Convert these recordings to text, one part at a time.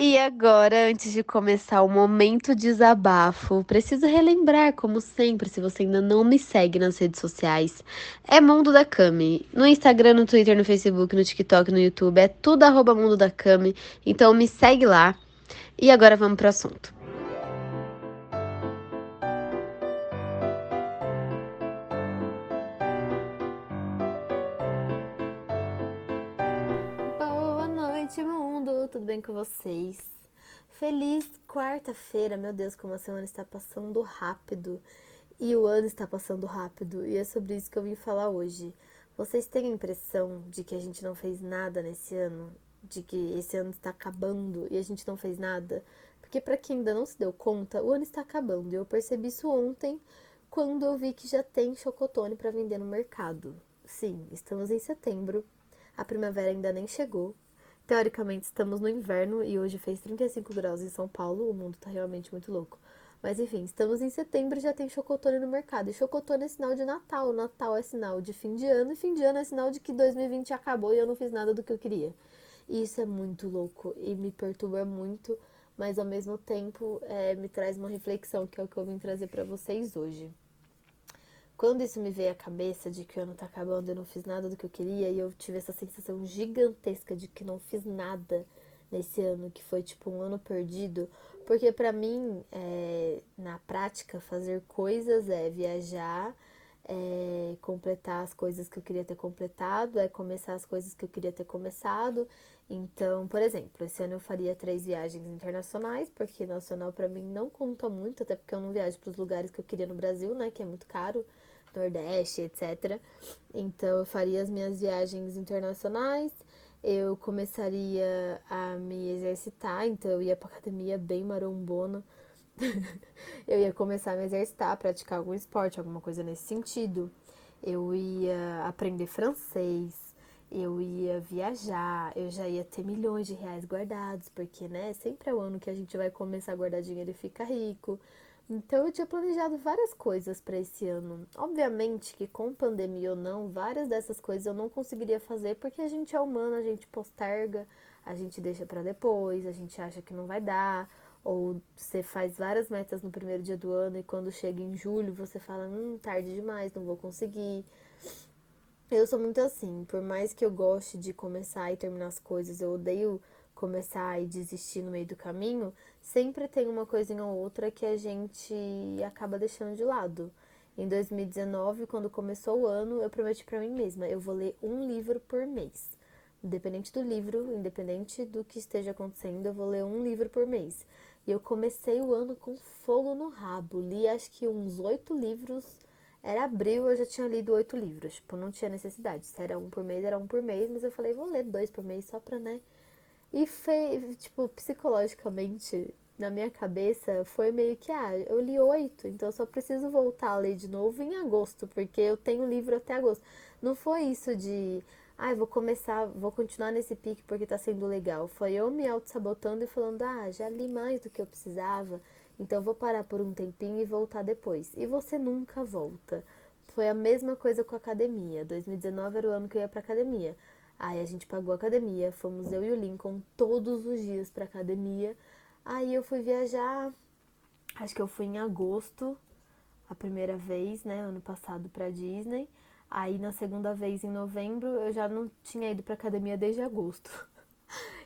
E agora, antes de começar o momento desabafo, preciso relembrar, como sempre, se você ainda não me segue nas redes sociais, é Mundo da Cami. No Instagram, no Twitter, no Facebook, no TikTok, no YouTube, é tudo arroba Mundo da Cami. Então me segue lá. E agora vamos pro assunto. Bem com vocês? Feliz quarta-feira! Meu Deus, como a semana está passando rápido e o ano está passando rápido, e é sobre isso que eu vim falar hoje. Vocês têm a impressão de que a gente não fez nada nesse ano? De que esse ano está acabando e a gente não fez nada? Porque, para quem ainda não se deu conta, o ano está acabando. E eu percebi isso ontem, quando eu vi que já tem chocotone para vender no mercado. Sim, estamos em setembro a primavera ainda nem chegou. Teoricamente estamos no inverno e hoje fez 35 graus em São Paulo, o mundo tá realmente muito louco. Mas enfim, estamos em setembro e já tem chocotone no mercado. E chocotone é sinal de Natal, Natal é sinal de fim de ano e fim de ano é sinal de que 2020 acabou e eu não fiz nada do que eu queria. E isso é muito louco e me perturba muito, mas ao mesmo tempo é, me traz uma reflexão que é o que eu vim trazer para vocês hoje. Quando isso me veio à cabeça de que o ano tá acabando, eu não fiz nada do que eu queria e eu tive essa sensação gigantesca de que não fiz nada nesse ano, que foi tipo um ano perdido, porque para mim, é, na prática, fazer coisas é viajar, é completar as coisas que eu queria ter completado, é começar as coisas que eu queria ter começado. Então, por exemplo, esse ano eu faria três viagens internacionais, porque nacional para mim não conta muito, até porque eu não viajo para os lugares que eu queria no Brasil, né, que é muito caro. Nordeste, etc. Então eu faria as minhas viagens internacionais, eu começaria a me exercitar, então eu ia pra academia bem marombona. eu ia começar a me exercitar, praticar algum esporte, alguma coisa nesse sentido. Eu ia aprender francês, eu ia viajar, eu já ia ter milhões de reais guardados, porque, né, sempre é o ano que a gente vai começar a guardar dinheiro e fica rico. Então eu tinha planejado várias coisas para esse ano. Obviamente que com pandemia ou não, várias dessas coisas eu não conseguiria fazer porque a gente é humano, a gente posterga, a gente deixa para depois, a gente acha que não vai dar, ou você faz várias metas no primeiro dia do ano e quando chega em julho você fala, hum, tarde demais, não vou conseguir. Eu sou muito assim, por mais que eu goste de começar e terminar as coisas, eu odeio começar e desistir no meio do caminho, sempre tem uma coisinha ou outra que a gente acaba deixando de lado. Em 2019, quando começou o ano, eu prometi para mim mesma, eu vou ler um livro por mês. Independente do livro, independente do que esteja acontecendo, eu vou ler um livro por mês. E eu comecei o ano com fogo no rabo. Li acho que uns oito livros. Era abril, eu já tinha lido oito livros. Tipo, não tinha necessidade. Se era um por mês, era um por mês. Mas eu falei, vou ler dois por mês só pra, né, e foi, tipo, psicologicamente, na minha cabeça, foi meio que, ah, eu li oito, então eu só preciso voltar a ler de novo em agosto, porque eu tenho livro até agosto. Não foi isso de, ah, vou começar, vou continuar nesse pique porque tá sendo legal. Foi eu me auto-sabotando e falando, ah, já li mais do que eu precisava, então vou parar por um tempinho e voltar depois. E você nunca volta. Foi a mesma coisa com a academia. 2019 era o ano que eu ia pra academia. Aí a gente pagou a academia, fomos eu e o Lincoln todos os dias pra academia. Aí eu fui viajar, acho que eu fui em agosto, a primeira vez, né, ano passado pra Disney. Aí na segunda vez em novembro eu já não tinha ido pra academia desde agosto.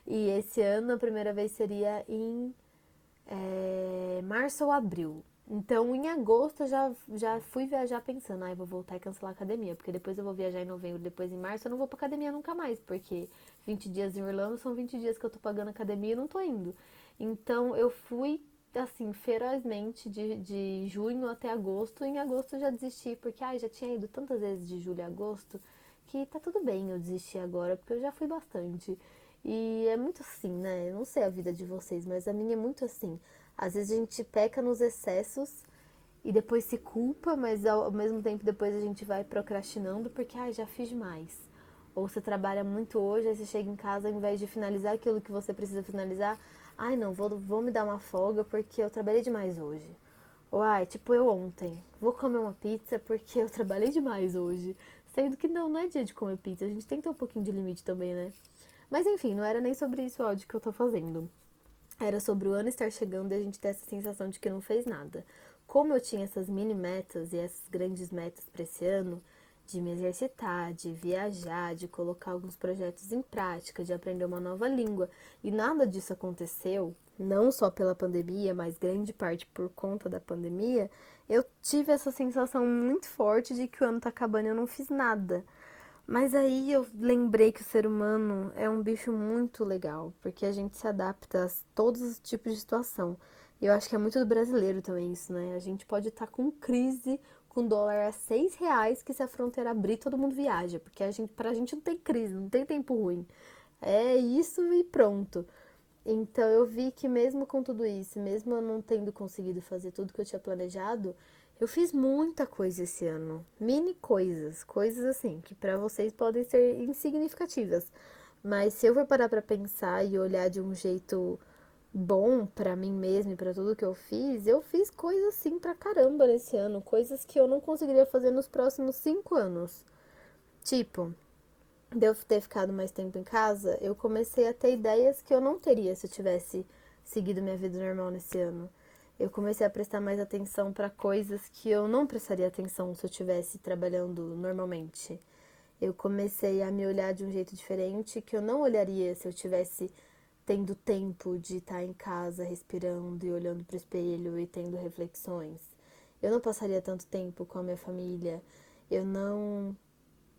E esse ano a primeira vez seria em é, março ou abril. Então, em agosto, eu já, já fui viajar pensando, ai, ah, vou voltar e cancelar a academia, porque depois eu vou viajar em novembro, depois em março, eu não vou pra academia nunca mais, porque 20 dias em Orlando são 20 dias que eu tô pagando academia e não tô indo. Então, eu fui, assim, ferozmente de, de junho até agosto, em agosto eu já desisti, porque, ai, já tinha ido tantas vezes de julho a agosto, que tá tudo bem eu desistir agora, porque eu já fui bastante. E é muito assim, né? Eu não sei a vida de vocês, mas a minha é muito assim. Às vezes a gente peca nos excessos e depois se culpa, mas ao mesmo tempo depois a gente vai procrastinando porque ah, já fiz demais. Ou você trabalha muito hoje, aí você chega em casa, ao invés de finalizar aquilo que você precisa finalizar, ai não, vou, vou me dar uma folga porque eu trabalhei demais hoje. Ou ai, tipo eu ontem, vou comer uma pizza porque eu trabalhei demais hoje. Sendo que não, não é dia de comer pizza, a gente tem que ter um pouquinho de limite também, né? Mas enfim, não era nem sobre isso o áudio que eu tô fazendo. era sobre o ano estar chegando e a gente ter essa sensação de que não fez nada. Como eu tinha essas mini metas e essas grandes metas para esse ano, de me exercitar, de viajar, de colocar alguns projetos em prática, de aprender uma nova língua, e nada disso aconteceu, não só pela pandemia, mas grande parte por conta da pandemia, eu tive essa sensação muito forte de que o ano tá acabando e eu não fiz nada. Mas aí eu lembrei que o ser humano é um bicho muito legal, porque a gente se adapta a todos os tipos de situação. E eu acho que é muito do brasileiro também isso, né? A gente pode estar tá com crise, com dólar a seis reais, que se a fronteira abrir, todo mundo viaja. Porque a gente, pra gente não tem crise, não tem tempo ruim. É isso e pronto. Então eu vi que mesmo com tudo isso, mesmo eu não tendo conseguido fazer tudo que eu tinha planejado, eu fiz muita coisa esse ano, mini coisas, coisas assim que para vocês podem ser insignificativas, mas se eu for parar para pensar e olhar de um jeito bom para mim mesma e para tudo que eu fiz, eu fiz coisas assim pra caramba nesse ano, coisas que eu não conseguiria fazer nos próximos cinco anos. Tipo, de eu ter ficado mais tempo em casa, eu comecei a ter ideias que eu não teria se eu tivesse seguido minha vida normal nesse ano eu comecei a prestar mais atenção para coisas que eu não prestaria atenção se eu estivesse trabalhando normalmente. Eu comecei a me olhar de um jeito diferente que eu não olharia se eu tivesse tendo tempo de estar em casa respirando e olhando para o espelho e tendo reflexões. Eu não passaria tanto tempo com a minha família. Eu não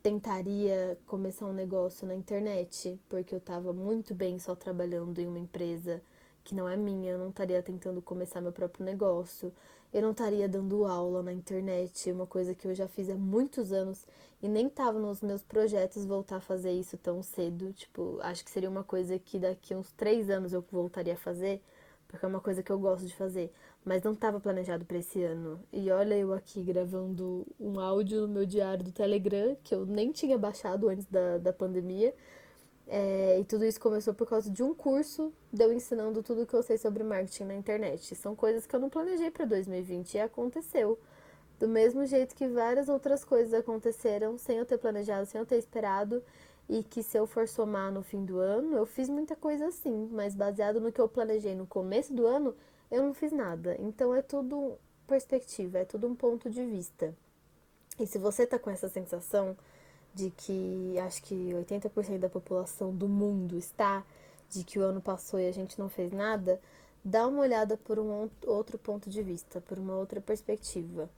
tentaria começar um negócio na internet, porque eu estava muito bem só trabalhando em uma empresa que não é minha, eu não estaria tentando começar meu próprio negócio, eu não estaria dando aula na internet, uma coisa que eu já fiz há muitos anos e nem estava nos meus projetos voltar a fazer isso tão cedo. Tipo, acho que seria uma coisa que daqui uns três anos eu voltaria a fazer, porque é uma coisa que eu gosto de fazer, mas não estava planejado para esse ano. E olha eu aqui gravando um áudio no meu diário do Telegram, que eu nem tinha baixado antes da, da pandemia é, e tudo isso começou por causa de um curso de eu ensinando tudo que eu sei sobre marketing na internet. São coisas que eu não planejei para 2020 e aconteceu. Do mesmo jeito que várias outras coisas aconteceram sem eu ter planejado, sem eu ter esperado, e que se eu for somar no fim do ano, eu fiz muita coisa assim, mas baseado no que eu planejei no começo do ano, eu não fiz nada. Então é tudo perspectiva, é tudo um ponto de vista. E se você tá com essa sensação, de que acho que 80% da população do mundo está, de que o ano passou e a gente não fez nada, dá uma olhada por um outro ponto de vista, por uma outra perspectiva.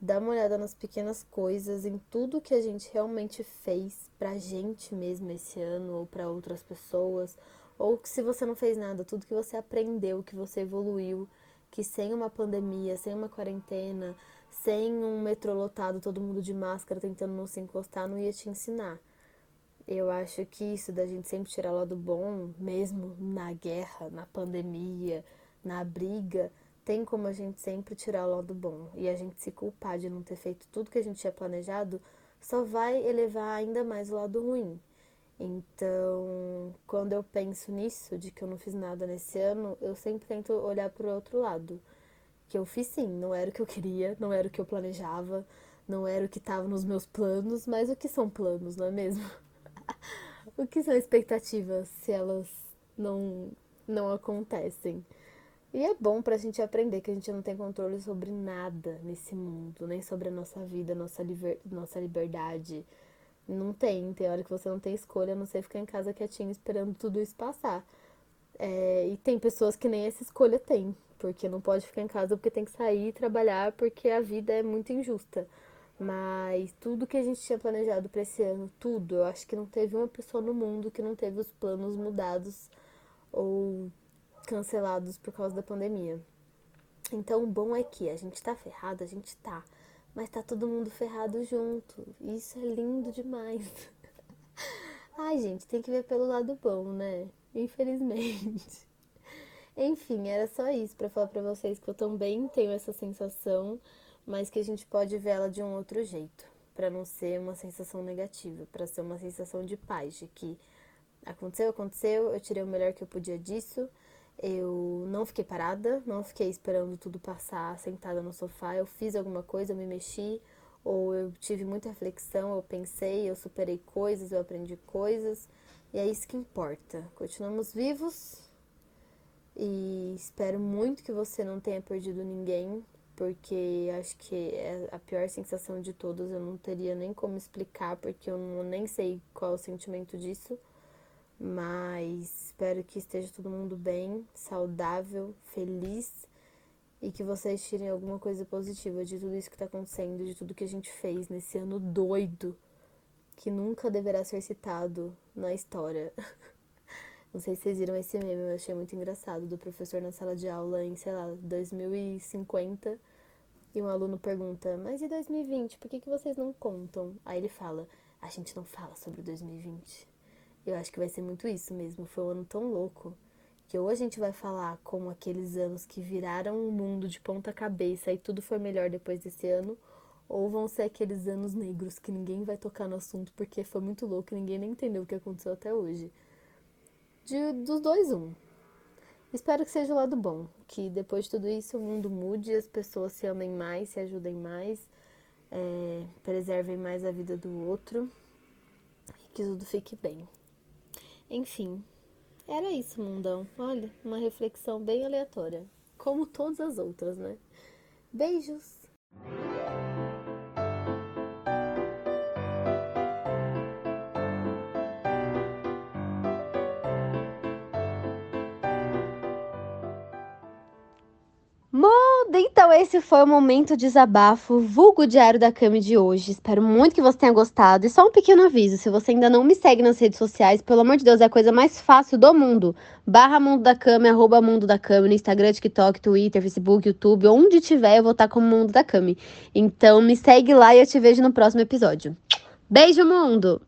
Dá uma olhada nas pequenas coisas, em tudo que a gente realmente fez pra gente mesmo esse ano ou para outras pessoas, ou que se você não fez nada, tudo que você aprendeu, que você evoluiu, que sem uma pandemia, sem uma quarentena, sem um metrô lotado, todo mundo de máscara tentando não se encostar, não ia te ensinar. Eu acho que isso da gente sempre tirar o lado bom, mesmo na guerra, na pandemia, na briga, tem como a gente sempre tirar o lado bom. E a gente se culpar de não ter feito tudo que a gente tinha planejado só vai elevar ainda mais o lado ruim. Então, quando eu penso nisso, de que eu não fiz nada nesse ano, eu sempre tento olhar para o outro lado que eu fiz sim, não era o que eu queria, não era o que eu planejava, não era o que estava nos meus planos, mas o que são planos, não é mesmo? o que são expectativas se elas não, não acontecem? E é bom pra gente aprender que a gente não tem controle sobre nada nesse mundo, nem sobre a nossa vida, nossa, liber, nossa liberdade. Não tem, tem hora que você não tem escolha, a não ser ficar em casa quietinho esperando tudo isso passar. É, e tem pessoas que nem essa escolha tem porque não pode ficar em casa porque tem que sair e trabalhar porque a vida é muito injusta. Mas tudo que a gente tinha planejado para esse ano, tudo, eu acho que não teve uma pessoa no mundo que não teve os planos mudados ou cancelados por causa da pandemia. Então, o bom é que a gente tá ferrado, a gente tá, mas tá todo mundo ferrado junto. Isso é lindo demais. Ai, gente, tem que ver pelo lado bom, né? Infelizmente. Enfim, era só isso para falar para vocês que eu também tenho essa sensação, mas que a gente pode ver ela de um outro jeito, para não ser uma sensação negativa, para ser uma sensação de paz, de que aconteceu, aconteceu, eu tirei o melhor que eu podia disso. Eu não fiquei parada, não fiquei esperando tudo passar sentada no sofá. Eu fiz alguma coisa, eu me mexi, ou eu tive muita reflexão, eu pensei, eu superei coisas, eu aprendi coisas. E é isso que importa. Continuamos vivos, E espero muito que você não tenha perdido ninguém, porque acho que é a pior sensação de todas. Eu não teria nem como explicar, porque eu não, nem sei qual é o sentimento disso. Mas espero que esteja todo mundo bem, saudável, feliz e que vocês tirem alguma coisa positiva de tudo isso que está acontecendo, de tudo que a gente fez nesse ano doido que nunca deverá ser citado na história. Não sei se vocês viram esse meme, eu achei muito engraçado, do professor na sala de aula em, sei lá, 2050. E um aluno pergunta, mas e 2020? Por que, que vocês não contam? Aí ele fala, a gente não fala sobre 2020. Eu acho que vai ser muito isso mesmo. Foi um ano tão louco que ou a gente vai falar como aqueles anos que viraram o mundo de ponta cabeça e tudo foi melhor depois desse ano, ou vão ser aqueles anos negros que ninguém vai tocar no assunto porque foi muito louco e ninguém nem entendeu o que aconteceu até hoje. De, dos dois, um. Espero que seja o lado bom, que depois de tudo isso o mundo mude, as pessoas se amem mais, se ajudem mais, é, preservem mais a vida do outro e que tudo fique bem. Enfim, era isso, mundão. Olha, uma reflexão bem aleatória, como todas as outras, né? Beijos! Então, esse foi o momento desabafo, vulgo diário da Cami de hoje. Espero muito que você tenha gostado. E só um pequeno aviso: se você ainda não me segue nas redes sociais, pelo amor de Deus, é a coisa mais fácil do mundo. Barra Mundo da Cami, arroba Mundo da Cami, no Instagram, TikTok, Twitter, Facebook, YouTube, onde tiver, eu vou estar como Mundo da Cami. Então, me segue lá e eu te vejo no próximo episódio. Beijo, mundo!